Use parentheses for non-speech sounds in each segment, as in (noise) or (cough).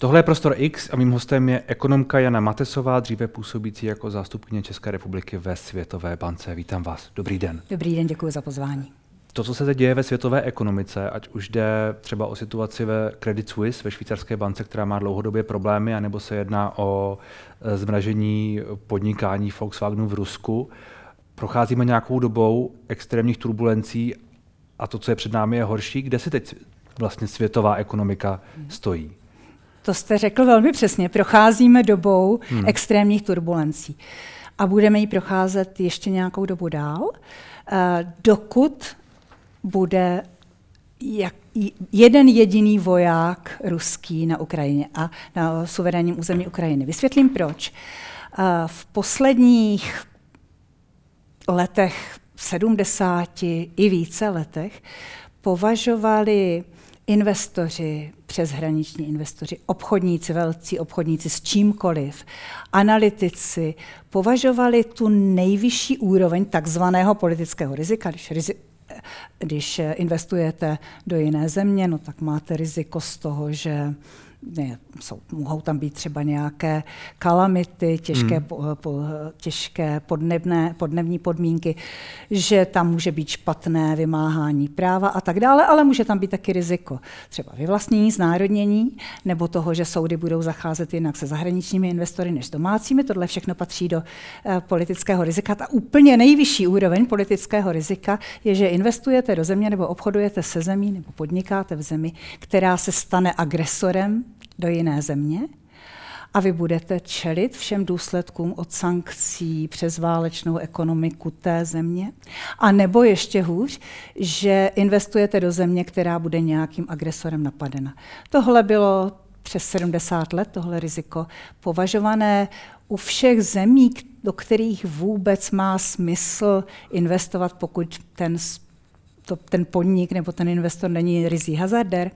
Tohle je Prostor X a mým hostem je ekonomka Jana Matesová, dříve působící jako zástupkyně České republiky ve Světové bance. Vítám vás. Dobrý den. Dobrý den, děkuji za pozvání. To, co se teď děje ve světové ekonomice, ať už jde třeba o situaci ve Credit Suisse, ve švýcarské bance, která má dlouhodobě problémy, anebo se jedná o e, zmražení podnikání Volkswagenu v Rusku, procházíme nějakou dobou extrémních turbulencí a to, co je před námi, je horší. Kde si teď vlastně světová ekonomika stojí? To jste řekl velmi přesně. Procházíme dobou hmm. extrémních turbulencí a budeme ji procházet ještě nějakou dobu dál, eh, dokud bude jak jeden jediný voják ruský na Ukrajině a na suverénním území Ukrajiny. Vysvětlím proč. Eh, v posledních letech, 70 i více letech, považovali investoři, přeshraniční investoři, obchodníci, velcí obchodníci s čímkoliv, analytici považovali tu nejvyšší úroveň takzvaného politického rizika, když, rizi, když investujete do jiné země, no tak máte riziko z toho, že ne, jsou, mohou tam být třeba nějaké kalamity, těžké, hmm. po, po, těžké podnebné, podnební podmínky, že tam může být špatné vymáhání práva a tak dále, ale může tam být taky riziko třeba vyvlastnění, znárodnění, nebo toho, že soudy budou zacházet jinak se zahraničními investory než domácími. Tohle všechno patří do uh, politického rizika. Ta úplně nejvyšší úroveň politického rizika je, že investujete do země nebo obchodujete se zemí nebo podnikáte v zemi, která se stane agresorem do jiné země a vy budete čelit všem důsledkům od sankcí přes válečnou ekonomiku té země. A nebo ještě hůř, že investujete do země, která bude nějakým agresorem napadena. Tohle bylo přes 70 let, tohle riziko, považované u všech zemí, do kterých vůbec má smysl investovat, pokud ten, to, ten podnik nebo ten investor není rizí hazarder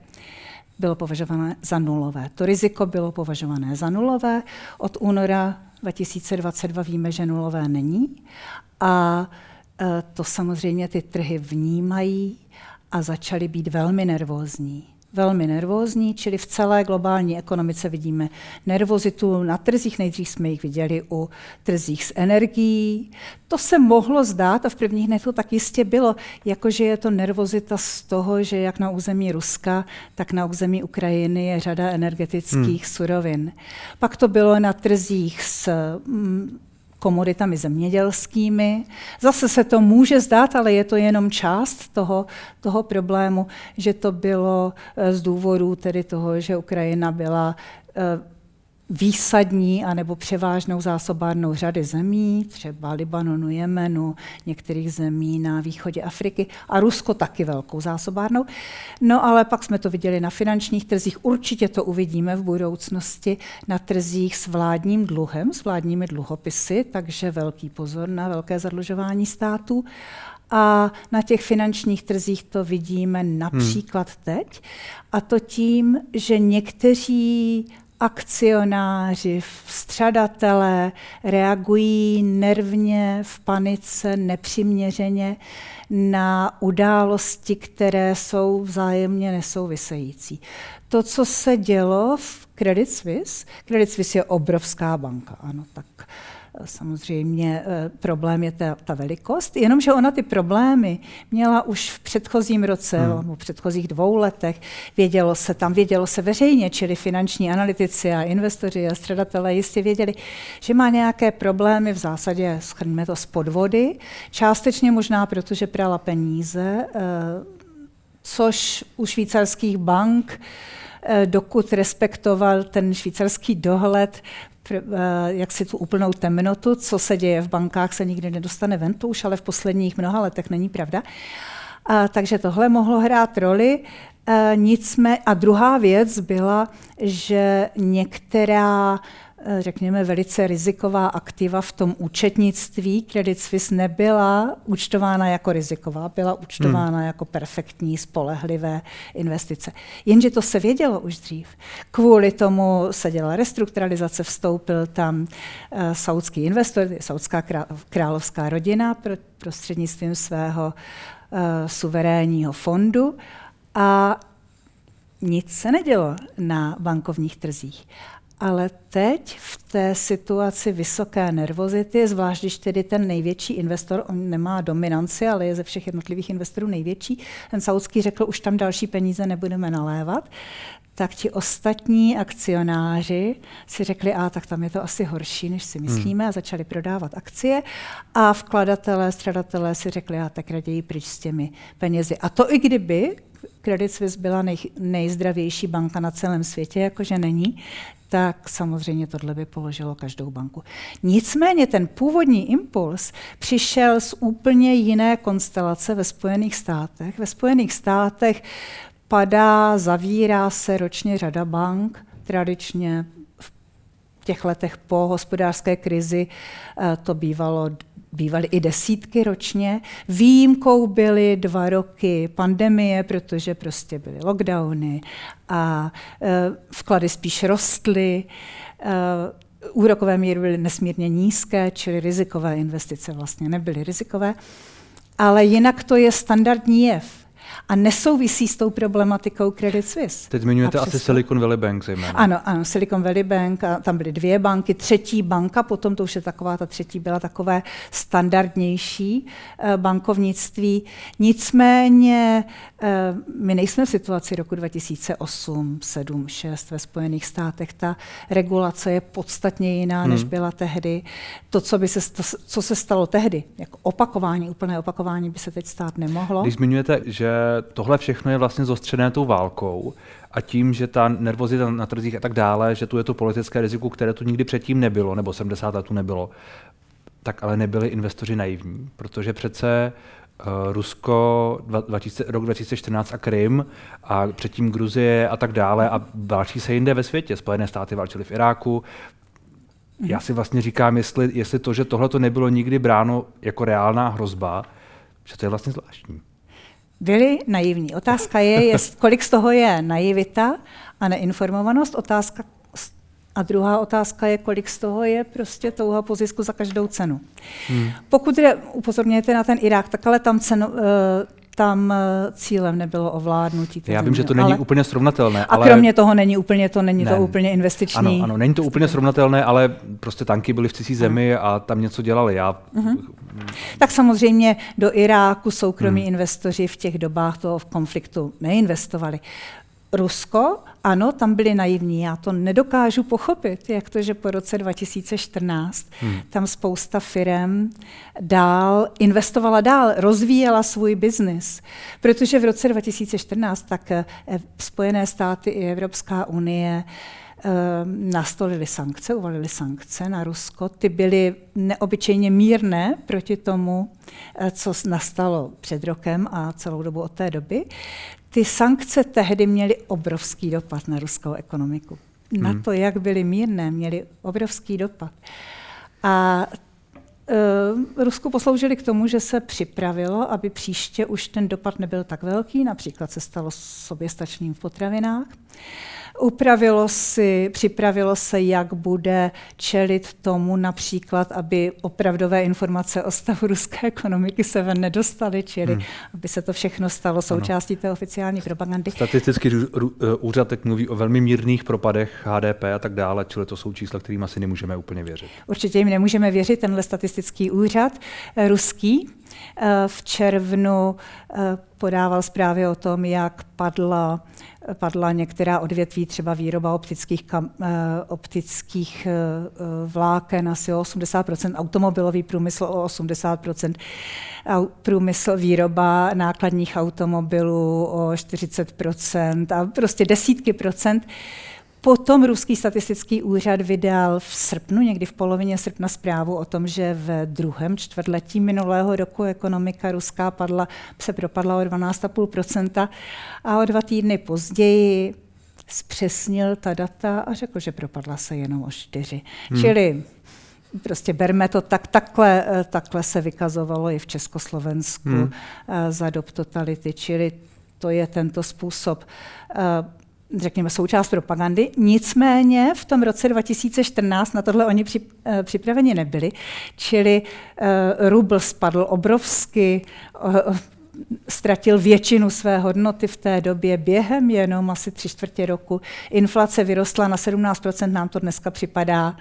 bylo považované za nulové. To riziko bylo považované za nulové. Od února 2022 víme, že nulové není. A e, to samozřejmě ty trhy vnímají a začaly být velmi nervózní velmi nervózní, čili v celé globální ekonomice vidíme nervozitu na trzích. Nejdřív jsme jich viděli u trzích s energií. To se mohlo zdát a v prvních dnech to tak jistě bylo, jakože je to nervozita z toho, že jak na území Ruska, tak na území Ukrajiny je řada energetických hmm. surovin. Pak to bylo na trzích s mm, komoditami zemědělskými. Zase se to může zdát, ale je to jenom část toho, toho problému, že to bylo eh, z důvodu tedy toho, že Ukrajina byla eh, výsadní anebo převážnou zásobárnou řady zemí, třeba Libanonu, Jemenu, některých zemí na východě Afriky a Rusko taky velkou zásobárnou. No ale pak jsme to viděli na finančních trzích, určitě to uvidíme v budoucnosti na trzích s vládním dluhem, s vládními dluhopisy, takže velký pozor na velké zadlužování států. A na těch finančních trzích to vidíme například hmm. teď. A to tím, že někteří akcionáři, střadatelé reagují nervně, v panice, nepřiměřeně na události, které jsou vzájemně nesouvisející. To, co se dělo v Credit Suisse, Credit Suisse je obrovská banka, ano, tak Samozřejmě eh, problém je ta, ta velikost, jenomže ona ty problémy měla už v předchozím roce, hmm. v předchozích dvou letech, vědělo se tam, vědělo se veřejně, čili finanční analytici a investoři a středatelé jistě věděli, že má nějaké problémy v zásadě, schrneme to z podvody, částečně možná proto, že prala peníze, eh, což u švýcarských bank eh, dokud respektoval ten švýcarský dohled, jak si tu úplnou temnotu, co se děje v bankách, se nikdy nedostane ven, to už ale v posledních mnoha letech není pravda. A, takže tohle mohlo hrát roli. E, nicmé, a druhá věc byla, že některá Eh, řekněme, velice riziková aktiva v tom účetnictví. Credit Suisse nebyla účtována jako riziková, byla účtována hmm. jako perfektní, spolehlivé investice. Jenže to se vědělo už dřív. Kvůli tomu se dělala restrukturalizace, vstoupil tam uh, saudský investor, saudská královská rodina prostřednictvím svého uh, suverénního fondu a nic se nedělo na bankovních trzích. Ale teď v té situaci vysoké nervozity, zvlášť když tedy ten největší investor, on nemá dominanci, ale je ze všech jednotlivých investorů největší, ten saudský řekl, už tam další peníze nebudeme nalévat, tak ti ostatní akcionáři si řekli, a tak tam je to asi horší, než si hmm. myslíme, hmm. a začali prodávat akcie. A vkladatelé, stradatelé si řekli, a tak raději pryč s těmi penězi. A to i kdyby Credit Suisse byla nej, nejzdravější banka na celém světě, jakože není, tak samozřejmě tohle by položilo každou banku. Nicméně ten původní impuls přišel z úplně jiné konstelace ve Spojených státech. Ve Spojených státech padá, zavírá se ročně řada bank, tradičně v těch letech po hospodářské krizi eh, to bývalo bývaly i desítky ročně. Výjimkou byly dva roky pandemie, protože prostě byly lockdowny a e, vklady spíš rostly. E, úrokové míry byly nesmírně nízké, čili rizikové investice vlastně nebyly rizikové. Ale jinak to je standardní jev a nesouvisí s tou problematikou Credit Suisse. Teď zmiňujete asi Silicon Valley Bank zejména. Ano, ano, Silicon Valley Bank, a tam byly dvě banky, třetí banka, potom to už je taková, ta třetí byla takové standardnější eh, bankovnictví. Nicméně eh, my nejsme v situaci roku 2008, 7, 6 ve Spojených státech. Ta regulace je podstatně jiná, hmm. než byla tehdy. To, co, by se, to, co se stalo tehdy, jako opakování, úplné opakování by se teď stát nemohlo. Když zmiňujete, že tohle všechno je vlastně zostřené tou válkou a tím, že ta nervozita na trzích a tak dále, že tu je to politické riziko, které tu nikdy předtím nebylo, nebo 70 let tu nebylo, tak ale nebyli investoři naivní, protože přece uh, Rusko 20, rok 2014 a Krym a předtím Gruzie a tak dále a válčí se jinde ve světě. Spojené státy válčily v Iráku. Já si vlastně říkám, jestli, jestli to, že tohle to nebylo nikdy bráno jako reálná hrozba, že to je vlastně zvláštní byli naivní. Otázka je, jest, kolik z toho je naivita a neinformovanost. Otázka a druhá otázka je, kolik z toho je prostě touha po zisku za každou cenu. Hmm. Pokud je, upozorněte na ten Irák, tak ale tam cenu, uh, tam eh, cílem nebylo ovládnutí. Já vím, že to není ale, úplně srovnatelné. A ale... kromě toho není úplně to, není ne. to úplně investiční. Ano, ano, není to úplně srovnatelné, ale prostě tanky byly v cizí zemi a tam něco dělali. Já... Uh-huh. Tak samozřejmě do Iráku soukromí hmm. investoři v těch dobách toho konfliktu neinvestovali. Rusko, ano, tam byli naivní. Já to nedokážu pochopit, jak to, že po roce 2014 hmm. tam spousta firm dál investovala dál, rozvíjela svůj biznis. Protože v roce 2014 tak eh, Spojené státy i Evropská unie eh, nastolili sankce, uvalili sankce na Rusko. Ty byly neobyčejně mírné proti tomu, eh, co nastalo před rokem a celou dobu od té doby ty sankce tehdy měly obrovský dopad na ruskou ekonomiku. Hmm. Na to, jak byly mírné, měly obrovský dopad. A uh, Rusku posloužili k tomu, že se připravilo, aby příště už ten dopad nebyl tak velký, například se stalo soběstačným v potravinách. Upravilo si, připravilo se, jak bude čelit tomu například, aby opravdové informace o stavu ruské ekonomiky se ven nedostaly, čili hmm. aby se to všechno stalo součástí ano. té oficiální propagandy. Statistický eh, úřad tak mluví o velmi mírných propadech HDP a tak dále, čili to jsou čísla, kterým asi nemůžeme úplně věřit. Určitě jim nemůžeme věřit, tenhle statistický úřad eh, ruský v červnu podával zprávy o tom, jak padla padla některá odvětví, třeba výroba optických, kam, eh, optických eh, vláken asi o 80%, automobilový průmysl o 80%, průmysl výroba nákladních automobilů o 40% a prostě desítky procent. Potom Ruský statistický úřad vydal v srpnu, někdy v polovině srpna zprávu o tom, že v druhém čtvrtletí minulého roku ekonomika ruská padla, se propadla o 12,5% a o dva týdny později zpřesnil ta data a řekl, že propadla se jenom o 4. Hmm. Čili prostě berme to tak, takhle, takhle se vykazovalo i v Československu hmm. Eh, za dob totality, čili to je tento způsob eh, řekněme, součást propagandy. Nicméně v tom roce 2014 na tohle oni eh, připraveni nebyli, čili uh, rubl spadl obrovsky, uh, ztratil většinu své hodnoty v té době během jenom asi tři čtvrtě roku. Inflace vyrostla na 17%, nám to dneska připadá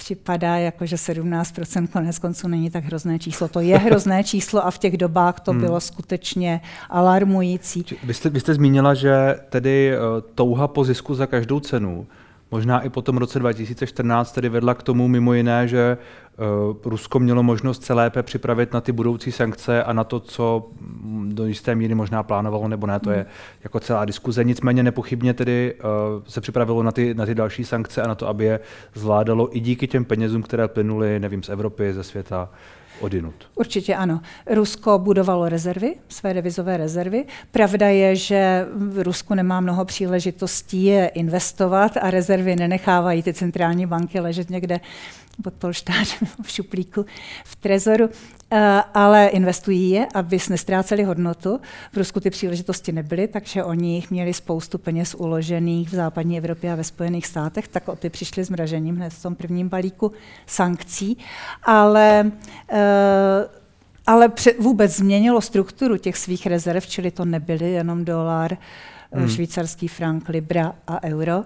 připadá jako, že 17% konec konců není tak hrozné číslo. To je hrozné (laughs) číslo a v těch dobách to hmm. bylo skutečně alarmující. Vy jste, vy jste zmínila, že tedy uh, touha po zisku za každou cenu možná i po tom roce 2014 tedy vedla k tomu mimo jiné, že uh, Rusko mělo možnost se lépe připravit na ty budoucí sankce a na to, co do jisté míry možná plánovalo nebo ne, to je hmm. jako celá diskuze. Nicméně nepochybně tedy uh, se připravilo na ty, na ty další sankce a na to, aby je zvládalo i díky těm penězům, které plynuly, nevím, z Evropy, ze světa, odinut. Určitě ano. Rusko budovalo rezervy, své devizové rezervy. Pravda je, že v Rusku nemá mnoho příležitostí je investovat a rezervy nenechávají ty centrální banky ležet někde pod polštářem (laughs) v šuplíku v trezoru, eh, ale investují je, aby nestráceli hodnotu. V Rusku ty příležitosti nebyly, takže oni jich měli spoustu peněz uložených v západní Evropě a ve Spojených státech, tak o ty přišli s mražením hned v tom prvním balíku sankcí. Ale eh, ale vůbec změnilo strukturu těch svých rezerv, čili to nebyly jenom dolar, hmm. švýcarský frank, libra a euro,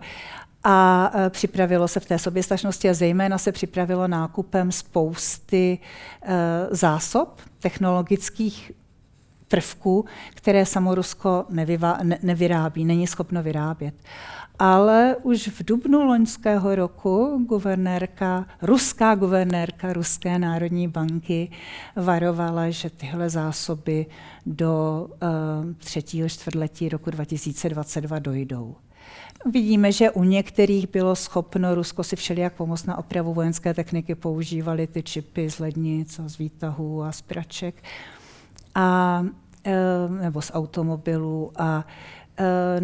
a e, připravilo se v té soběstačnosti a zejména se připravilo nákupem spousty e, zásob technologických prvků, které samo Rusko nevyvá, ne, nevyrábí, není schopno vyrábět. Ale už v dubnu loňského roku guvernérka, ruská guvernérka Ruské národní banky varovala, že tyhle zásoby do uh, třetího čtvrtletí roku 2022 dojdou. Vidíme, že u některých bylo schopno Rusko si všelijak pomoct na opravu vojenské techniky, používali ty čipy z lednic a z výtahů a z praček a, e, nebo z automobilů a e,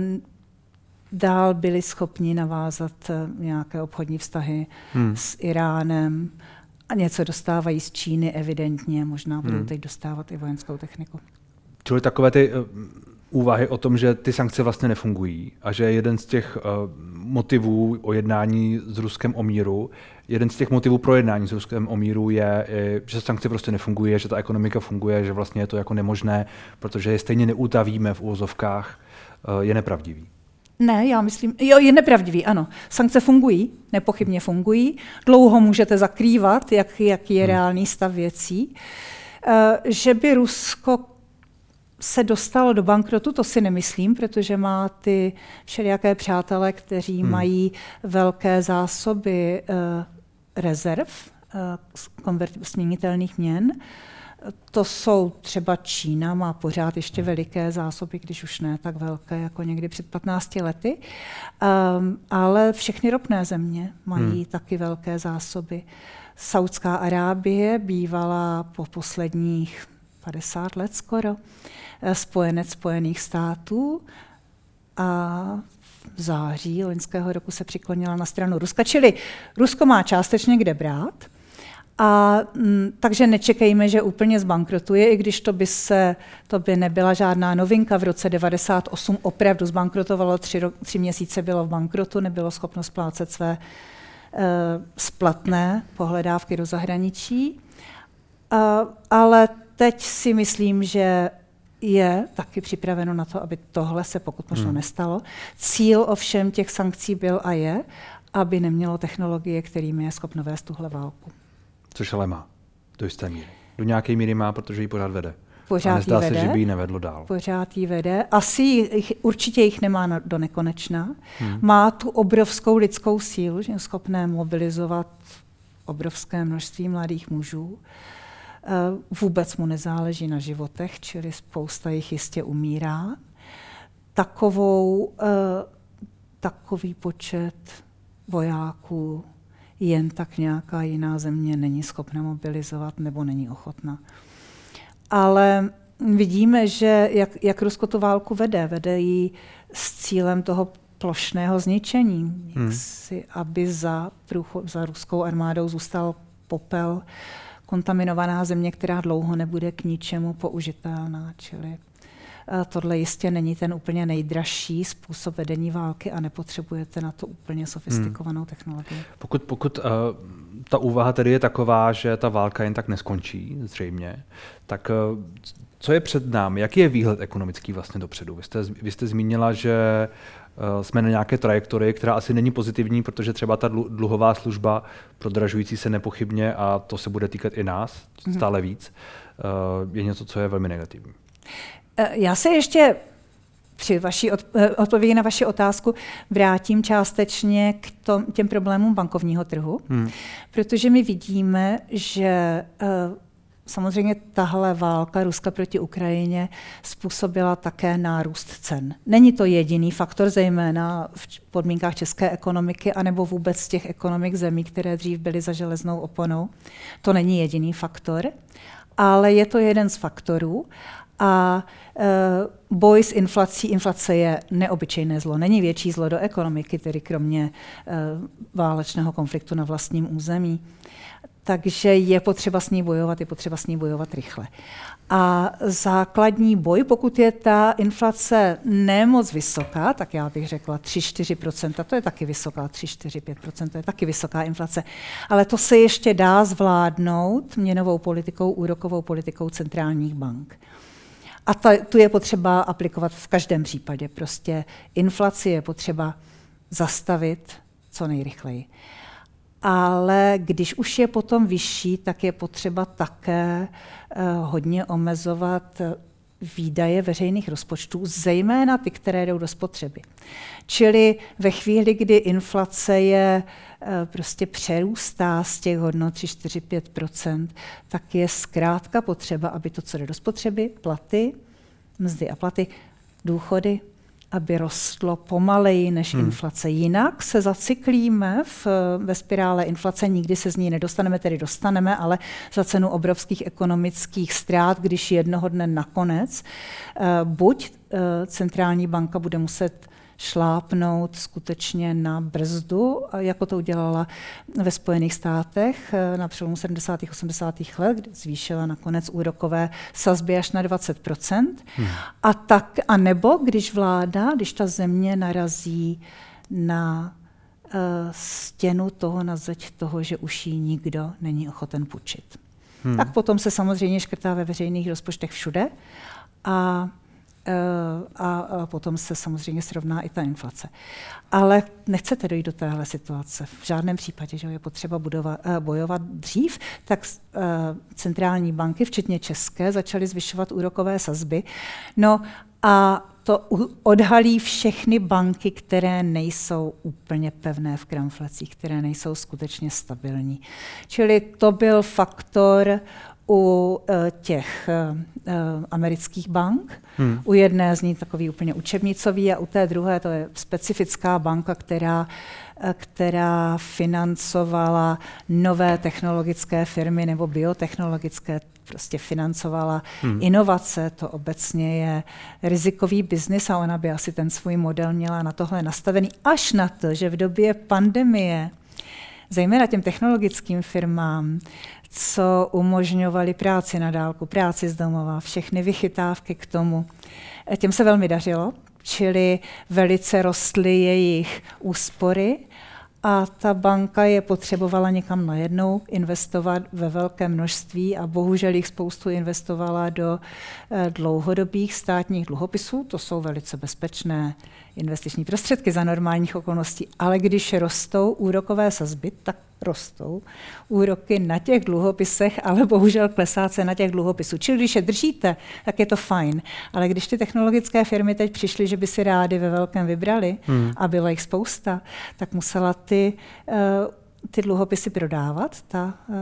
dál byli schopni navázat e, nějaké obchodní vztahy hmm. s Iránem a něco dostávají z Číny evidentně, možná budou hmm. teď dostávat i vojenskou techniku. Čili takové ty úvahy o tom, že ty sankce vlastně nefungují a že jeden z těch uh, motivů o jednání s Ruskem o míru, jeden z těch motivů pro jednání s Ruskem o míru je, je, že sankce prostě nefungují, že ta ekonomika funguje, že vlastně je to jako nemožné, protože je stejně neutavíme v úvozovkách, uh, je nepravdivý. Ne, já myslím, jo, je nepravdivý, ano. Sankce fungují, nepochybně fungují. Dlouho můžete zakrývat, jak, jaký je hmm. reálný stav věcí. Uh, že by Rusko se dostalo do bankrotu, to si nemyslím, protože má ty všelijaké přátelé, kteří hmm. mají velké zásoby uh, rezerv, uh, směnitelných měn. To jsou třeba Čína, má pořád ještě veliké zásoby, když už ne tak velké jako někdy před 15 lety, um, ale všechny ropné země mají hmm. taky velké zásoby. Saudská Arábie bývala po posledních 50 let skoro Eh, spojenec Spojených států a v září loňského roku se přiklonila na stranu Ruska. Čili Rusko má částečně kde brát, a m, mm, takže nečekejme, že úplně zbankrotuje, i když to by, se, to by nebyla žádná novinka. V roce 98 opravdu zbankrotovalo, tři, ro, tři měsíce bylo v bankrotu, nebylo schopno splácet své e, splatné pohledávky do zahraničí. A, ale teď si myslím, že je taky připraveno na to, aby tohle se pokud možno hmm. nestalo. Cíl ovšem těch sankcí byl a je, aby nemělo technologie, kterými je schopno vést tuhle válku. Což ale má, do jisté míry. Do nějaké míry má, protože ji pořád vede. Pořád a nezdá vede, se, že by ji nevedlo dál. Pořád ji vede. Asi jich, určitě jich nemá na, do nekonečna. Hmm. Má tu obrovskou lidskou sílu, že je schopné mobilizovat obrovské množství mladých mužů. Eh, vůbec mu nezáleží na životech, čili spousta jich jistě umírá. Takovou, eh, takový počet vojáků jen tak nějaká jiná země není schopna mobilizovat nebo není ochotna. Ale vidíme, že jak, jak Rusko tu válku vede, vede ji s cílem toho plošného zničení, hmm. si, aby za, průchod, za ruskou armádou zůstal popel kontaminovaná země, která dlouho nebude k ničemu použitelná. Čili eh, tohle jistě není ten úplně nejdražší způsob vedení války a nepotřebujete na to úplně sofistikovanou hmm. technologii. Pokud, pokud uh, ta úvaha tedy je taková, že ta válka jen tak neskončí, zřejmě, tak uh, Co je před námi? Jaký je výhled ekonomický vlastně dopředu? Vy jste, vy jste zmínila, že uh, jsme na nějaké trajektorii, která asi není pozitivní, protože třeba ta dluhová služba prodražující se nepochybně, a to se bude týkat i nás mm-hmm. stále víc, uh, je něco, co je velmi negativní. Já se ještě při vaší odpovědi na vaši otázku vrátím částečně k tom, těm problémům bankovního trhu, hmm. protože my vidíme, že Samozřejmě tahle válka Ruska proti Ukrajině způsobila také nárůst cen. Není to jediný faktor, zejména v podmínkách české ekonomiky, anebo vůbec těch ekonomik zemí, které dřív byly za železnou oponou. To není jediný faktor, ale je to jeden z faktorů. A e, boj s inflací, inflace je neobyčejné zlo, není větší zlo do ekonomiky, tedy kromě e, válečného konfliktu na vlastním území takže je potřeba s ní bojovat, je potřeba s ní bojovat rychle. A základní boj, pokud je ta inflace nemoc vysoká, tak já bych řekla 3-4%, to je taky vysoká, 3-4-5%, to je taky vysoká inflace. Ale to se ještě dá zvládnout měnovou politikou, úrokovou politikou centrálních bank. A ta, tu je potřeba aplikovat v každém případě. Prostě inflaci je potřeba zastavit co nejrychleji ale když už je potom vyšší, tak je potřeba také eh, hodně omezovat eh, výdaje veřejných rozpočtů, zejména ty, které jdou do spotřeby. Čili ve chvíli, kdy inflace je eh, prostě přerůstá z těch hodnot 3, 4, 5% tak je zkrátka potřeba, aby to, co jde do spotřeby, platy, mzdy a platy, důchody, aby rostlo pomaleji než hmm. inflace. Jinak se zacyklíme v, ve spirále inflace, nikdy se z ní nedostaneme, tedy dostaneme, ale za cenu obrovských ekonomických ztrát, když jednoho dne nakonec uh, buď uh, centrální banka bude muset šlápnout skutečně na brzdu, jako to udělala ve Spojených státech eh, na přelomu 70. 80. let, kdy zvýšila nakonec úrokové sazby až na 20 hmm. A tak, a nebo když vláda, když ta země narazí na uh, stěnu toho, na zeď toho, že už jí nikdo není ochoten půjčit. Hmm. Tak potom se samozřejmě škrtá ve veřejných rozpočtech všude a Eh, a potom se samozřejmě srovná i ta inflace. Ale nechcete dojít do téhle situace. V žádném případě, že je potřeba budovat, eh, bojovat dřív, tak eh, centrální banky, včetně české, začaly zvyšovat úrokové sazby. No a to odhalí všechny banky, které nejsou úplně pevné v kramflecích, které nejsou skutečně stabilní. Čili to byl faktor u eh, těch eh, eh, amerických bank. Hmm. U jedné z nich takový úplně učebnicový a u té druhé to je specifická banka, která, která financovala nové technologické firmy nebo biotechnologické, prostě financovala hmm. inovace. To obecně je rizikový biznis a ona by asi ten svůj model měla na tohle nastavený až na to, že v době pandemie zejména těm technologickým firmám, co umožňovali práci na dálku, práci z domova, všechny vychytávky k tomu. E, těm se velmi dařilo, čili velice rostly jejich úspory a ta banka je potřebovala někam najednou investovat ve velké množství a bohužel jich spoustu investovala do e, dlouhodobých státních dluhopisů. To jsou velice bezpečné investiční prostředky za normálních okolností, ale když rostou úrokové sazby, tak rostou úroky na těch dluhopisech, ale bohužel klesá cena těch dluhopisů. Čili když je držíte, tak je to fajn. Ale když ty technologické firmy teď přišly, že by si rádi ve velkém vybrali hmm. a byla jich spousta, tak musela ty uh, ty dluhopisy prodávat, ta uh,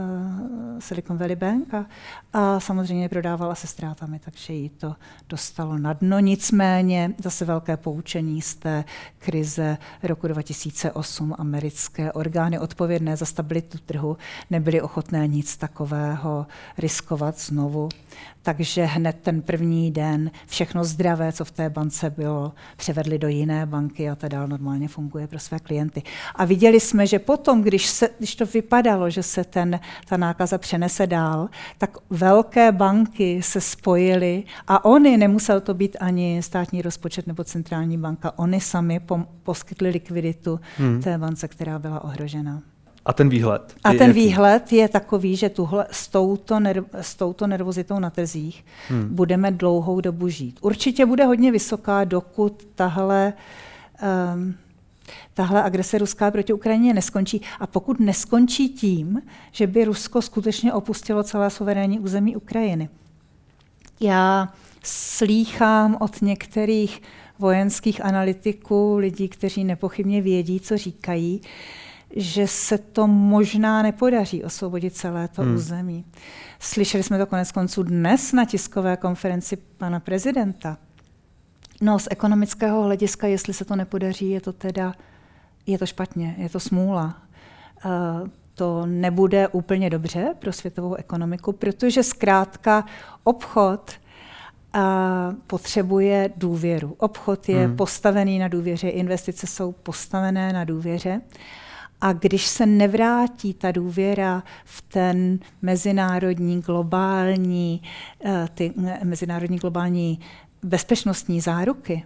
Silicon Valley Bank, a, a samozřejmě prodávala se ztrátami, takže jí to dostalo na dno. Nicméně zase velké poučení z té krize roku 2008 americké orgány odpovědné za stabilitu trhu nebyly ochotné nic takového riskovat znovu takže hned ten první den všechno zdravé, co v té bance bylo, převedli do jiné banky a to dál normálně funguje pro své klienty. A viděli jsme, že potom, když, se, když to vypadalo, že se ten, ta nákaza přenese dál, tak velké banky se spojily a oni, nemusel to být ani státní rozpočet nebo centrální banka, oni sami pom- poskytli likviditu hmm. té bance, která byla ohrožena. A ten výhled? A ten jaký? výhled je takový, že tuhle, s, touto nerv, s touto nervozitou na trzích hmm. budeme dlouhou dobu žít. Určitě bude hodně vysoká, dokud tahle, um, tahle agrese ruská proti Ukrajině neskončí. A pokud neskončí tím, že by Rusko skutečně opustilo celé suverénní území Ukrajiny. Já slýchám od některých vojenských analytiků, lidí, kteří nepochybně vědí, co říkají, že se to možná nepodaří osvobodit celé to hmm. území. Slyšeli jsme to konec konců dnes na tiskové konferenci pana prezidenta. No, z ekonomického hlediska, jestli se to nepodaří, je to teda, je to špatně, je to smůla. Uh, to nebude úplně dobře pro světovou ekonomiku, protože zkrátka obchod uh, potřebuje důvěru. Obchod je hmm. postavený na důvěře, investice jsou postavené na důvěře. A když se nevrátí ta důvěra v ten mezinárodní globální, eh, ty mezinárodní globální bezpečnostní záruky,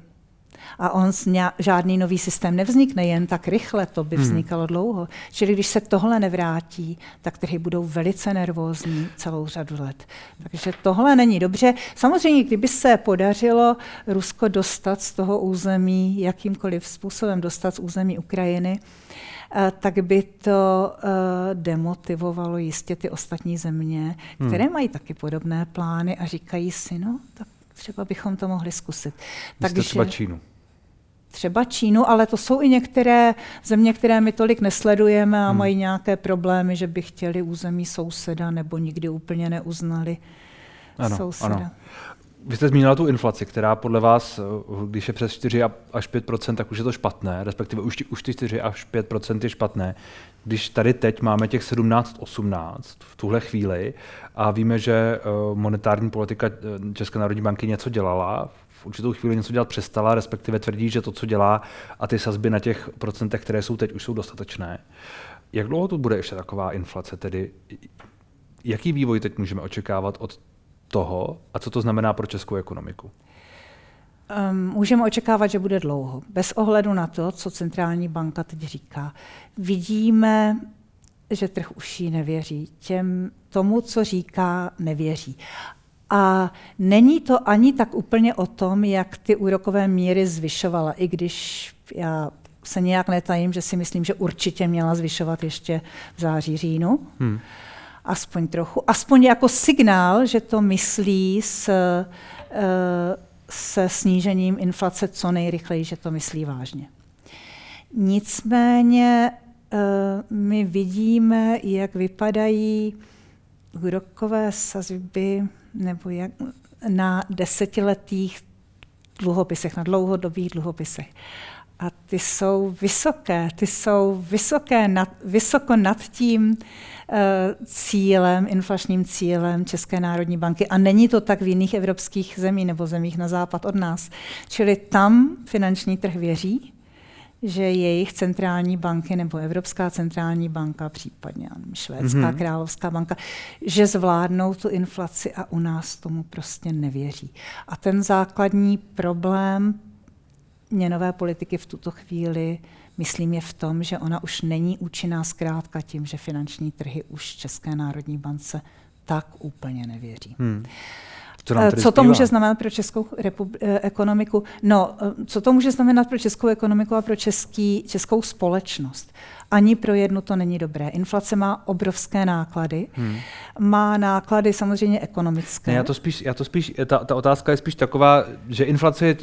a on žádný nový systém nevznikne jen tak rychle, to by hmm. vznikalo hmm. dlouho. Čili když se tohle nevrátí, tak trhy budou velice nervózní celou řadu let. Takže tohle není dobře. Samozřejmě, kdyby se podařilo Rusko dostat z toho území, jakýmkoliv způsobem dostat z území Ukrajiny, Eh, tak by to eh, demotivovalo jistě ty ostatní země, hmm. které hmm. mají taky podobné plány a říkají si, no, tak třeba bychom to mohli zkusit. Takže, třeba Čínu. Třeba Čínu, ale to jsou i některé země, které my tolik nesledujeme a hmm. mají nějaké problémy, že by chtěli území souseda nebo nikdy úplně neuznali ano, souseda. Ano. Vy jste zmínila tu inflaci, která podle vás, eh, když je přes 4 až 5% tak už je to špatné, respektive už, už ty 4 až 5% je špatné. Když tady teď máme těch 17-18 v tuhle chvíli a víme, že eh, monetární politika eh, České národní banky něco dělala, v určitou chvíli něco dělat přestala, respektive tvrdí, že to, co dělá a ty sazby na těch procentech, které jsou teď, už jsou dostatečné. Jak dlouho to bude ještě taková inflace? Tedy jaký vývoj teď můžeme očekávat od toho a co to znamená pro českou ekonomiku? Um, můžeme očekávat, že bude dlouho. Bez ohledu na to, co centrální banka teď říká. Vidíme, že trh už jí nevěří. Těm, tomu, co říká, nevěří. A není to ani tak úplně o tom, jak ty úrokové míry zvyšovala, i když já se nějak netajím, že si myslím, že určitě měla zvyšovat ještě v září, říjnu. Hmm aspoň trochu, aspoň jako signál, že to myslí s, eh, se snížením inflace co nejrychleji, že to myslí vážně. Nicméně eh, my vidíme, jak vypadají úrokové sazby nebo jak na desetiletých dluhopisech, na dlouhodobých dluhopisech. A ty jsou vysoké, ty jsou vysoké nad, vysoko nad tím Eh, cílem, inflačním cílem České národní banky. A není to tak v jiných evropských zemích nebo zemích na západ od nás. Čili tam finanční trh věří, že jejich centrální banky nebo Evropská centrální banka, případně Švédská mm-hmm. královská banka, že zvládnou tu inflaci a u nás tomu prostě nevěří. A ten základní problém měnové politiky v tuto chvíli myslím, je v tom, že ona už není účinná zkrátka tím, že finanční trhy už České národní bance tak úplně nevěří. Hmm. Co, eh, co to může znamenat pro českou repub- eh, ekonomiku? No, eh, co to může znamenat pro českou ekonomiku a pro český, českou společnost? Ani pro jednu to není dobré. Inflace má obrovské náklady. Hmm. Má náklady samozřejmě ekonomické. Ne, já to spíš, já to spíš ta, ta otázka je spíš taková, že inflace je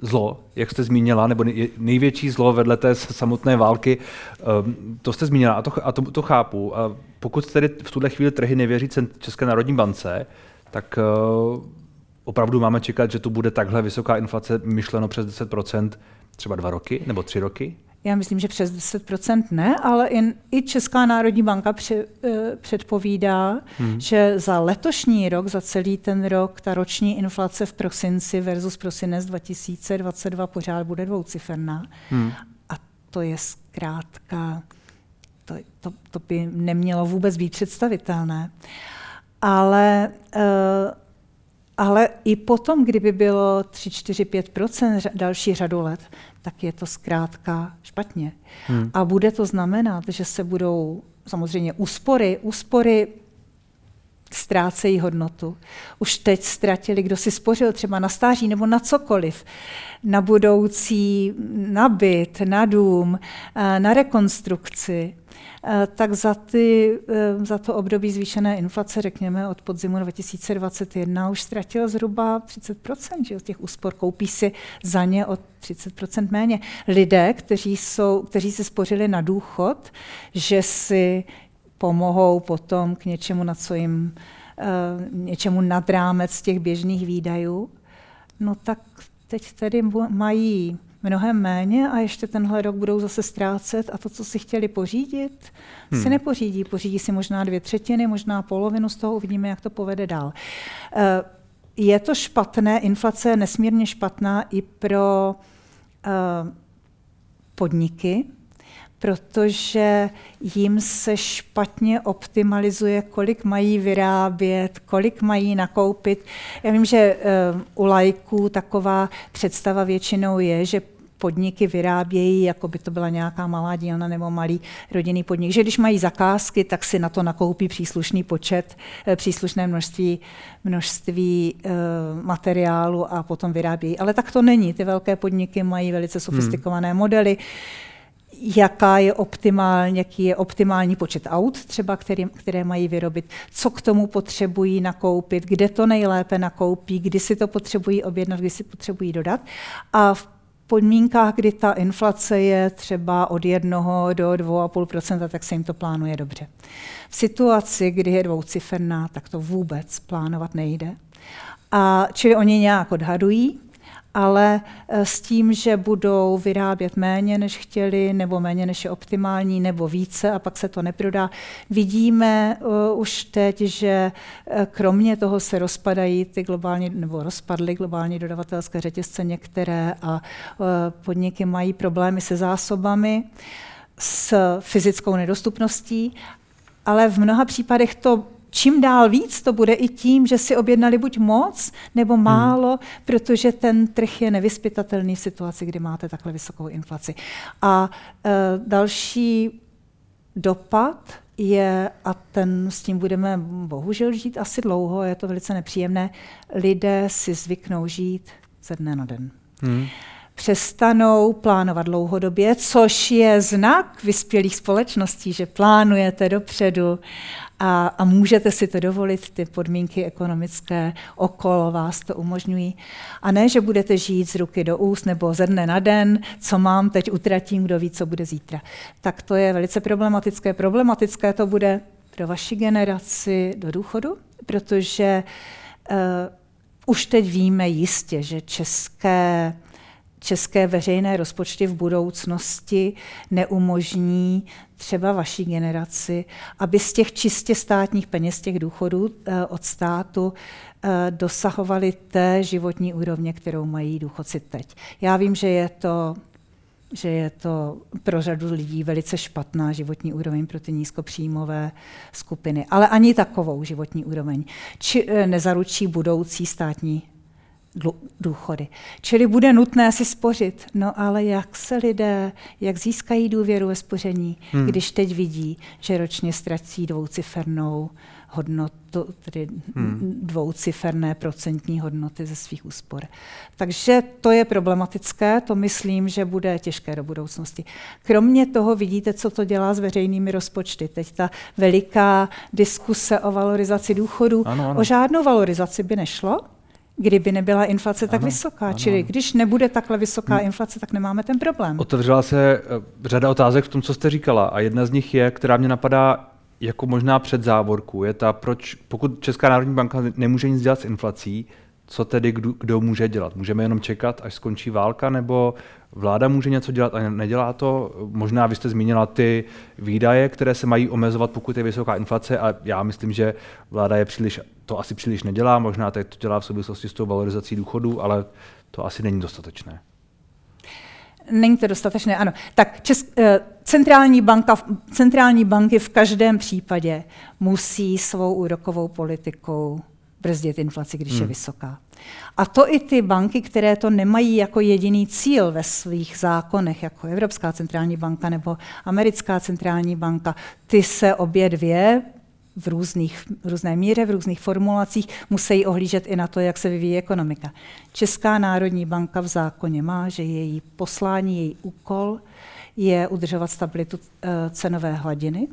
zlo, jak jste zmínila, nebo největší zlo vedle té samotné války, ehm, to jste zmínila a to, a to, to chápu. A pokud tedy v tuhle chvíli trhy nevěří České národní bance, tak eh, opravdu máme čekat, že tu bude takhle vysoká inflace myšleno přes 10%, třeba dva roky nebo tři roky? Já myslím, že přes 10% ne, ale in, i Česká národní banka při, uh, předpovídá, hmm. že za letošní rok, za celý ten rok, ta roční inflace v prosinci versus prosinec 2022 pořád bude dvouciferná. Hmm. A to je zkrátka, to, to, to by nemělo vůbec být představitelné. Ale uh, ale i potom, kdyby bylo 3, 4, 5% další řadu let, tak je to zkrátka špatně. Hmm. A bude to znamenat, že se budou samozřejmě úspory, úspory ztrácejí hodnotu. Už teď ztratili, kdo si spořil třeba na stáří nebo na cokoliv, na budoucí nabyt, na dům, eh, na rekonstrukci, tak za, ty, eh, za to období zvýšené inflace, řekněme od podzimu 2021, už ztratil zhruba 30% že, těch úspor. Koupí si za ně o 30% méně. Lidé, kteří, jsou, kteří si spořili na důchod, že si pomohou potom k něčemu, na co jim, něčemu nad rámec těch běžných výdajů, no tak teď tedy mají mnohem méně a ještě tenhle rok budou zase ztrácet a to, co si chtěli pořídit, hmm. si nepořídí. Pořídí si možná dvě třetiny, možná polovinu z toho, uvidíme, jak to povede dál. Eh, je to špatné, inflace je nesmírně špatná i pro eh, podniky, protože jim se špatně optimalizuje, kolik mají vyrábět, kolik mají nakoupit. Já vím, že uh, u lajků taková představa většinou je, že podniky vyrábějí, jako by to byla nějaká malá dílna nebo malý rodinný podnik, že když mají zakázky, tak si na to nakoupí příslušný počet, eh, příslušné množství, množství uh, materiálu a potom vyrábějí. Ale tak to není. Ty velké podniky mají velice sofistikované hmm. modely jaká je optimální, jaký je optimální počet aut třeba, který, které mají vyrobit, co k tomu potřebují nakoupit, kde to nejlépe nakoupí, kdy si to potřebují objednat, kdy si potřebují dodat. A v podmínkách, kdy ta inflace je třeba od 1 do 2,5%, tak se jim to plánuje dobře. V situaci, kdy je dvouciferná, tak to vůbec plánovat nejde. A čili oni nějak odhadují, ale eh, s tím, že budou vyrábět méně, než chtěli, nebo méně, než je optimální, nebo více a pak se to neprodá. Vidíme uh, už teď, že uh, kromě toho se rozpadají ty globální, nebo rozpadly globální dodavatelské řetězce některé a uh, podniky mají problémy se zásobami, s fyzickou nedostupností, ale v mnoha případech to čím dál víc to bude i tím, že si objednali buď moc nebo hmm. málo, hmm. protože ten trh je nevyspytatelný v situaci, kdy máte takhle vysokou inflaci. A e, další dopad je, a ten s tím budeme bohužel žít asi dlouho, je to velice nepříjemné, lidé si zvyknou žít ze dne na den. Hmm přestanou plánovat dlouhodobě, což je znak vyspělých společností, že plánujete dopředu a, a můžete si to dovolit, ty podmínky ekonomické okolo vás to umožňují. A ne, že budete žít z ruky do úst nebo ze dne na den, co mám, teď utratím, kdo ví, co bude zítra. Tak to je velice problematické. Problematické to bude pro vaši generaci do důchodu, protože uh, už teď víme jistě, že české české veřejné rozpočty v budoucnosti neumožní třeba vaší generaci, aby z těch čistě státních peněz, těch důchodů eh, od státu, eh, dosahovali té životní úrovně, kterou mají důchodci teď. Já vím, že je to že je to pro řadu lidí velice špatná životní úroveň pro ty nízkopříjmové skupiny. Ale ani takovou životní úroveň či eh, nezaručí budoucí státní důchody. Čili bude nutné si spořit. No ale jak se lidé, jak získají důvěru ve spoření, hmm. když teď vidí, že ročně ztratí dvoucifernou hodnotu, tedy hmm. dvouciferné procentní hodnoty ze svých úspor. Takže to je problematické, to myslím, že bude těžké do budoucnosti. Kromě toho vidíte, co to dělá s veřejnými rozpočty. Teď ta veliká diskuse o valorizaci důchodů. Ano, ano. O žádnou valorizaci by nešlo, kdyby nebyla inflace tak ano, vysoká. Ano, Čili když nebude takhle vysoká hmm. inflace, tak nemáme ten problém. Otevřela se eh, řada otázek v tom, co jste říkala a jedna z nich je, která mě napadá jako možná před závorku, je ta, proč, pokud Česká národní banka nemůže nic dělat s inflací, co tedy kdo, kdo může dělat? Můžeme jenom čekat, až skončí válka, nebo vláda může něco dělat a nedělá to? Možná vy jste zmínila ty výdaje, které se mají omezovat, pokud je vysoká inflace a já myslím, že vláda je příliš, to asi příliš nedělá, možná teď to dělá v souvislosti s tou valorizací důchodů, ale to asi není dostatečné. Není to dostatečné, ano. Tak česk, eh, centrální, banka, centrální banky v každém případě musí svou úrokovou politikou brzdit inflaci, když hmm. je vysoká. A to i ty banky, které to nemají jako jediný cíl ve svých zákonech, jako Evropská centrální banka nebo Americká centrální banka, ty se obě dvě v, různých, v různé míře, v různých formulacích, musí ohlížet i na to, jak se vyvíjí ekonomika. Česká národní banka v zákoně má, že její poslání, její úkol je udržovat stabilitu eh, cenové hladiny.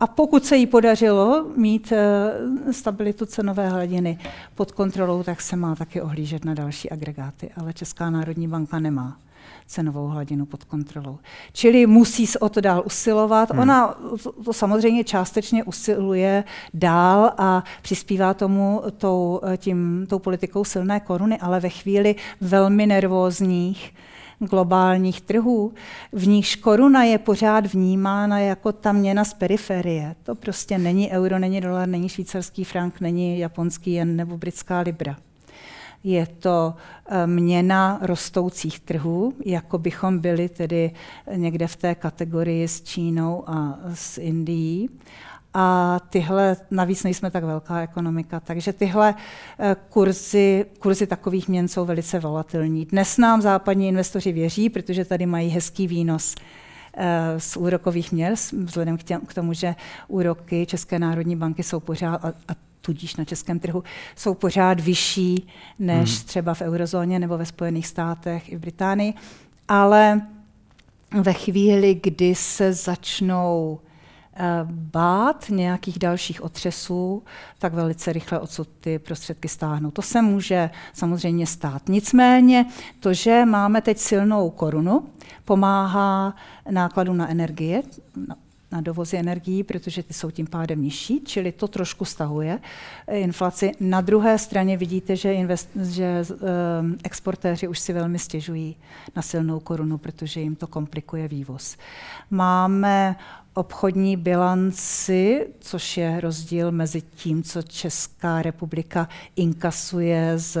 A pokud se jí podařilo mít eh, stabilitu cenové hladiny pod kontrolou, tak se má taky ohlížet na další agregáty. Ale Česká národní banka nemá cenovou hladinu pod kontrolou. Čili musí se o to dál usilovat. Hmm. Ona to, to samozřejmě částečně usiluje dál a přispívá tomu tou, tím, tou politikou silné koruny, ale ve chvíli velmi nervózních globálních trhů, v nichž koruna je pořád vnímána jako ta měna z periferie. To prostě není euro, není dolar, není švýcarský frank, není japonský jen nebo britská libra. Je to eh, měna rostoucích trhů, jako bychom byli tedy někde v té kategorii s Čínou a s Indií. A tyhle, navíc nejsme tak velká ekonomika, takže tyhle eh, kurzy, kurzy takových měn jsou velice volatilní. Dnes nám západní investoři věří, protože tady mají hezký výnos eh, z úrokových měr, vzhledem k, těm, k tomu, že úroky České národní banky jsou pořád, a, a tudíž na českém trhu, jsou pořád vyšší než hmm. třeba v eurozóně nebo ve Spojených státech i v Británii. Ale ve chvíli, kdy se začnou bát nějakých dalších otřesů, tak velice rychle odsud ty prostředky stáhnou. To se může samozřejmě stát. Nicméně to, že máme teď silnou korunu, pomáhá nákladu na energie, na dovozy energií, protože ty jsou tím pádem nižší, čili to trošku stahuje inflaci. Na druhé straně vidíte, že, invest, že uh, exportéři už si velmi stěžují na silnou korunu, protože jim to komplikuje vývoz. Máme obchodní bilanci, což je rozdíl mezi tím, co Česká republika inkasuje z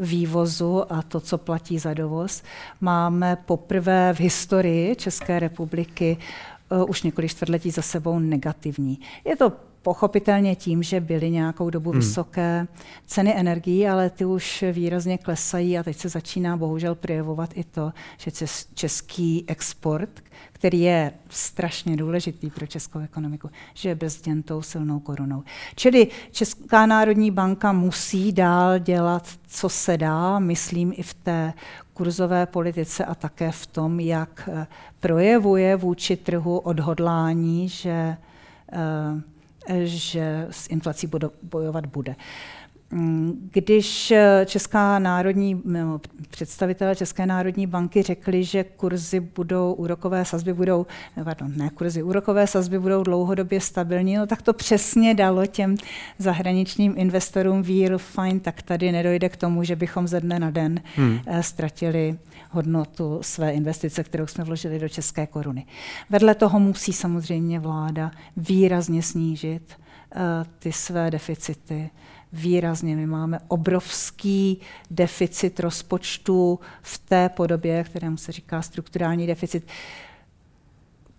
vývozu a to, co platí za dovoz. Máme poprvé v historii České republiky uh, už několik čtvrtletí za sebou negativní. Je to pochopitelně tím, že byly nějakou dobu hmm. vysoké ceny energií, ale ty už výrazně klesají a teď se začíná bohužel projevovat i to, že český export, který je strašně důležitý pro českou ekonomiku, že je brzděn tou silnou korunou. Čili Česká národní banka musí dál dělat, co se dá, myslím i v té kurzové politice a také v tom, jak eh, projevuje vůči trhu odhodlání, že, eh, že s inflací bojovat bude. Když Česká národní, představitelé České národní banky řekli, že kurzy budou, úrokové sazby budou, pardon, ne kurzy, úrokové sazby budou dlouhodobě stabilní, no tak to přesně dalo těm zahraničním investorům víru, fajn, tak tady nedojde k tomu, že bychom ze dne na den hmm. Eh, ztratili hodnotu své investice, kterou jsme vložili do české koruny. Vedle toho musí samozřejmě vláda výrazně snížit uh, ty své deficity výrazně. My máme obrovský deficit rozpočtu v té podobě, kterému se říká strukturální deficit.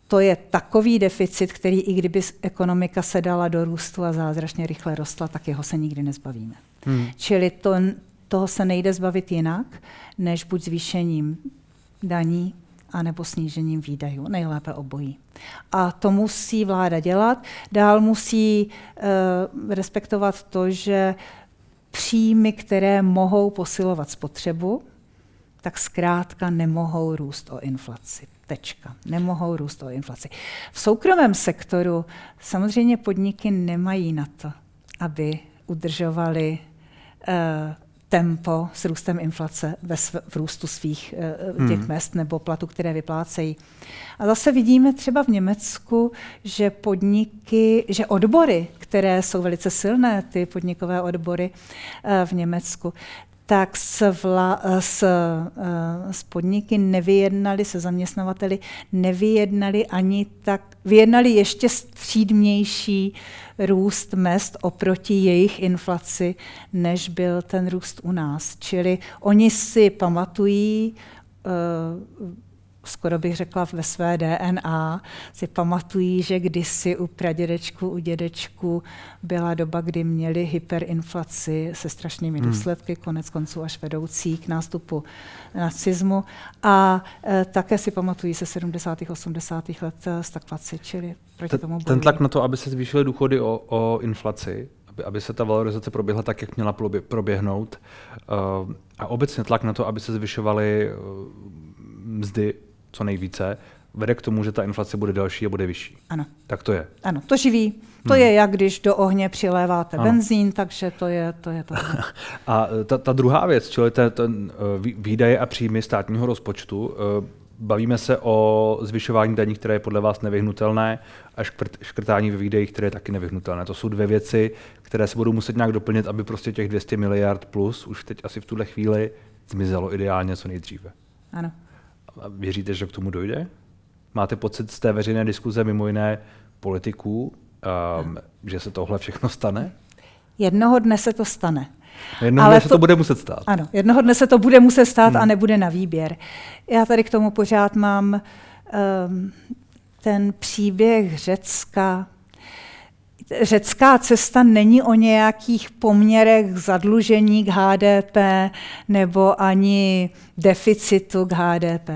To je takový deficit, který i kdyby ekonomika se dala do růstu a zázračně rychle rostla, tak jeho se nikdy nezbavíme. Hmm. Čili to, toho se nejde zbavit jinak, než buď zvýšením daní, anebo snížením výdajů, nejlépe obojí. A to musí vláda dělat. Dál musí uh, respektovat to, že příjmy, které mohou posilovat spotřebu, tak zkrátka nemohou růst o inflaci. Tečka. Nemohou růst o inflaci. V soukromém sektoru samozřejmě podniky nemají na to, aby udržovali uh, tempo s růstem inflace ve sv- v růstu svých uh, těch hmm. mest nebo platů, které vyplácejí. A zase vidíme třeba v Německu, že podniky, že odbory, které jsou velice silné, ty podnikové odbory uh, v Německu, tak s, vla, s, eh, s podniky nevyjednali, se zaměstnavateli nevyjednali ani tak, vyjednali ještě střídmější růst mest oproti jejich inflaci, než byl ten růst u nás. Čili oni si pamatují uh, skoro bych řekla ve své DNA, si pamatují, že kdysi u pradědečku, u dědečku byla doba, kdy měli hyperinflaci se strašnými hmm. důsledky, konec konců až vedoucí k nástupu nacismu. A e, také si pamatují se 70. 80. let stagflaci, čili proti tomu Ten tlak na to, aby se zvýšily důchody o, o inflaci, aby, aby se ta valorizace proběhla tak, jak měla proběhnout. Uh, a obecně tlak na to, aby se zvyšovaly uh, mzdy co nejvíce, vede k tomu, že ta inflace bude další a bude vyšší. Ano. Tak to je. Ano, to živí. To hmm. je jak když do ohně přiléváte ano. benzín, takže to je to. Je to. (laughs) a ta, ta druhá věc, čili ten, ten výdaje a příjmy státního rozpočtu, bavíme se o zvyšování daní, které je podle vás nevyhnutelné, a škrt, škrtání ve výdejích, které je taky nevyhnutelné. To jsou dvě věci, které se budou muset nějak doplnit, aby prostě těch 200 miliard plus už teď asi v tuhle chvíli zmizelo ideálně co nejdříve. Ano. A věříte, že k tomu dojde? Máte pocit z té veřejné diskuze mimo jiné politiků, um, že se tohle všechno stane? Jednoho dne se to stane. Jednoho Ale dne se to, to bude muset stát. Ano, jednoho dne se to bude muset stát hmm. a nebude na výběr. Já tady k tomu pořád mám um, ten příběh Řecka, řecká cesta není o nějakých poměrech zadlužení k HDP nebo ani deficitu k HDP.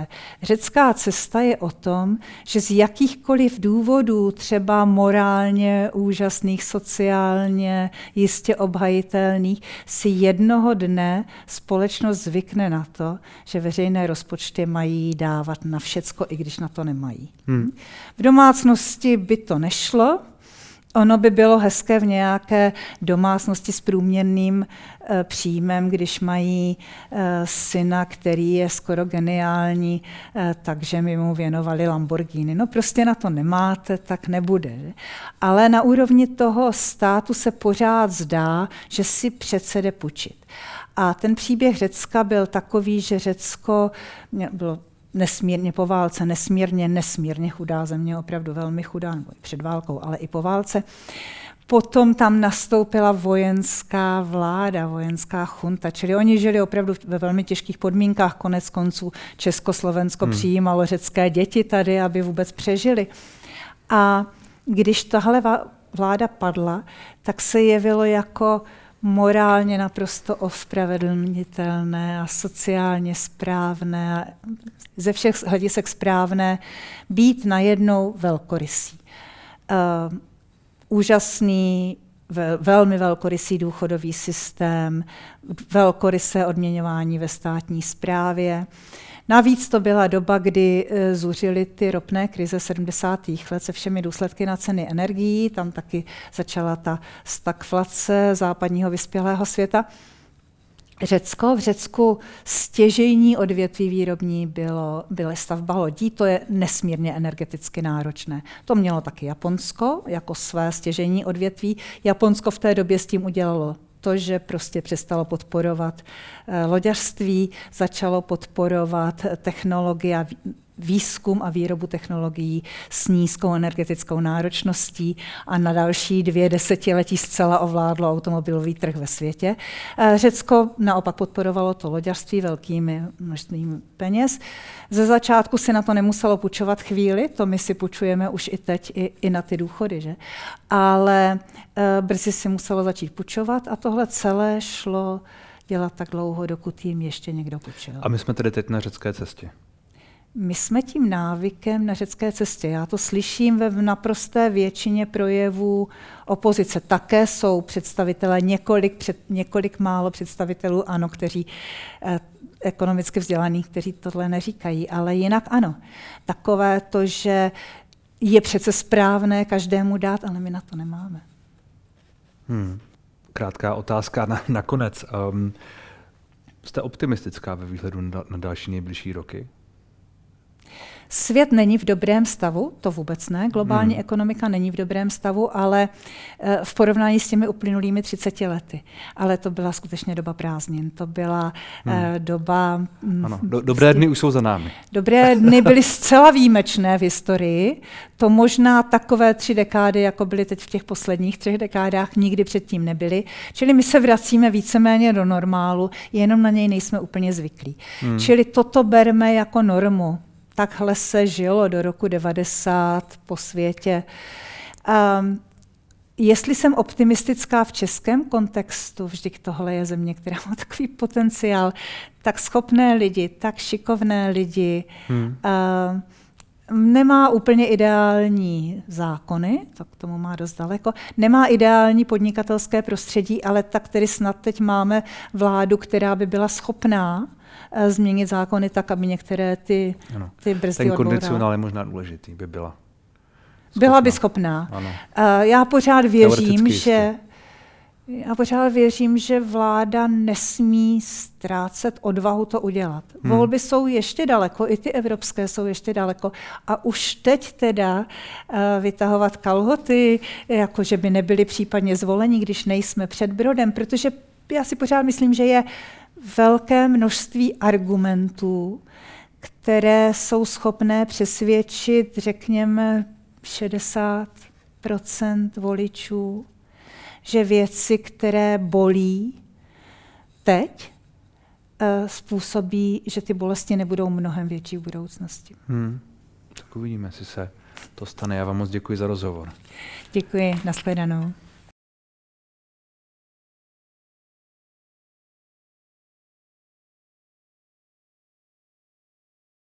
Řecká cesta je o tom, že z jakýchkoliv důvodů, třeba morálně úžasných, sociálně jistě obhajitelných, si jednoho dne společnost zvykne na to, že veřejné rozpočty mají dávat na všecko, i když na to nemají. Hmm. V domácnosti by to nešlo, Ono by bylo hezké v nějaké domácnosti s průměrným e, příjmem, když mají e, syna, který je skoro geniální, e, takže mi mu věnovali Lamborghini. No prostě na to nemáte, tak nebude. Ale na úrovni toho státu se pořád zdá, že si přece jde půjčit. A ten příběh Řecka byl takový, že Řecko bylo nesmírně po válce, nesmírně, nesmírně chudá země, opravdu velmi chudá, nebo i před válkou, ale i po válce. Potom tam nastoupila vojenská vláda, vojenská chunta, čili oni žili opravdu ve velmi těžkých podmínkách. Konec konců Československo hmm. přijímalo řecké děti tady, aby vůbec přežili. A když tahle vláda padla, tak se jevilo jako morálně naprosto ospravedlnitelné a sociálně správné a ze všech hledisek správné být najednou velkorysý. Uh, úžasný, vel, velmi velkorysý důchodový systém, velkorysé odměňování ve státní správě. Uh, Navíc to byla doba, kdy eh, zuřily ty ropné krize 70. let se všemi důsledky na ceny energií. Tam taky začala ta stagflace západního vyspělého světa. Řecko. V Řecku stěžejní odvětví výrobní bylo, byla stavba lodí, to je nesmírně energeticky náročné. To mělo taky Japonsko jako své stěžejní odvětví. Japonsko v té době s tím udělalo to, že prostě přestalo podporovat eh, loďařství, začalo podporovat technologie a výzkum a výrobu technologií s nízkou energetickou náročností a na další dvě desetiletí zcela ovládlo automobilový trh ve světě. Eh, Řecko naopak podporovalo to loďařství velkými množstvím peněz. Ze začátku si na to nemuselo půjčovat chvíli, to my si půjčujeme už i teď i, i na ty důchody, že? ale e, brzy si muselo začít půjčovat a tohle celé šlo dělat tak dlouho, dokud jim ještě někdo půjčil. A my jsme tedy teď na řecké cestě. My jsme tím návykem na řecké cestě. Já to slyším ve naprosté většině projevů opozice. Také jsou představitelé, několik, před, několik málo představitelů, ano, kteří eh, ekonomicky vzdělaní, kteří tohle neříkají, ale jinak ano. Takové to, že je přece správné každému dát, ale my na to nemáme. Hmm. Krátká otázka na, nakonec. Um, jste optimistická ve výhledu na, na další nejbližší roky? Svět není v dobrém stavu, to vůbec ne. Globální hmm. ekonomika není v dobrém stavu, ale eh, v porovnání s těmi uplynulými 30 lety. Ale to byla skutečně doba prázdnin. To byla hmm. doba. Mm, ano, do, dobré dny už jsou za námi. Dobré dny byly zcela výjimečné v historii. To možná takové tři dekády, jako byly teď v těch posledních třech dekádách, nikdy předtím nebyly. Čili my se vracíme víceméně do normálu, jenom na něj nejsme úplně zvyklí. Hmm. Čili toto berme jako normu takhle se žilo do roku 90 po světě. Um, Jestli jsem optimistická v českém kontextu, vždyť tohle je země, která má takový potenciál, tak schopné lidi, tak šikovné lidi, hmm. uh, nemá úplně ideální zákony, tak k tomu má dost daleko, nemá ideální podnikatelské prostředí, ale tak tedy snad teď máme vládu, která by byla schopná uh, změnit zákony tak, aby některé ty, ano. ty brzdy Ten kondicionál je možná důležitý, by byla. Schopná. Byla by schopná. Ano. Uh, já pořád věřím, že já pořád věřím, že vláda nesmí ztrácet odvahu to udělat. Hmm. Volby jsou ještě daleko, i ty evropské jsou ještě daleko. A už teď teda uh, vytahovat kalhoty, jako že by nebyli případně zvoleni, když nejsme před Brodem, protože já si pořád myslím, že je velké množství argumentů, které jsou schopné přesvědčit, řekněme, 60% voličů, že věci, které bolí teď, eh, způsobí, že ty bolesti nebudou mnohem větší v budoucnosti. Hmm. Tak uvidíme, jestli se to stane. Já vám moc děkuji za rozhovor. Děkuji, nashledanou.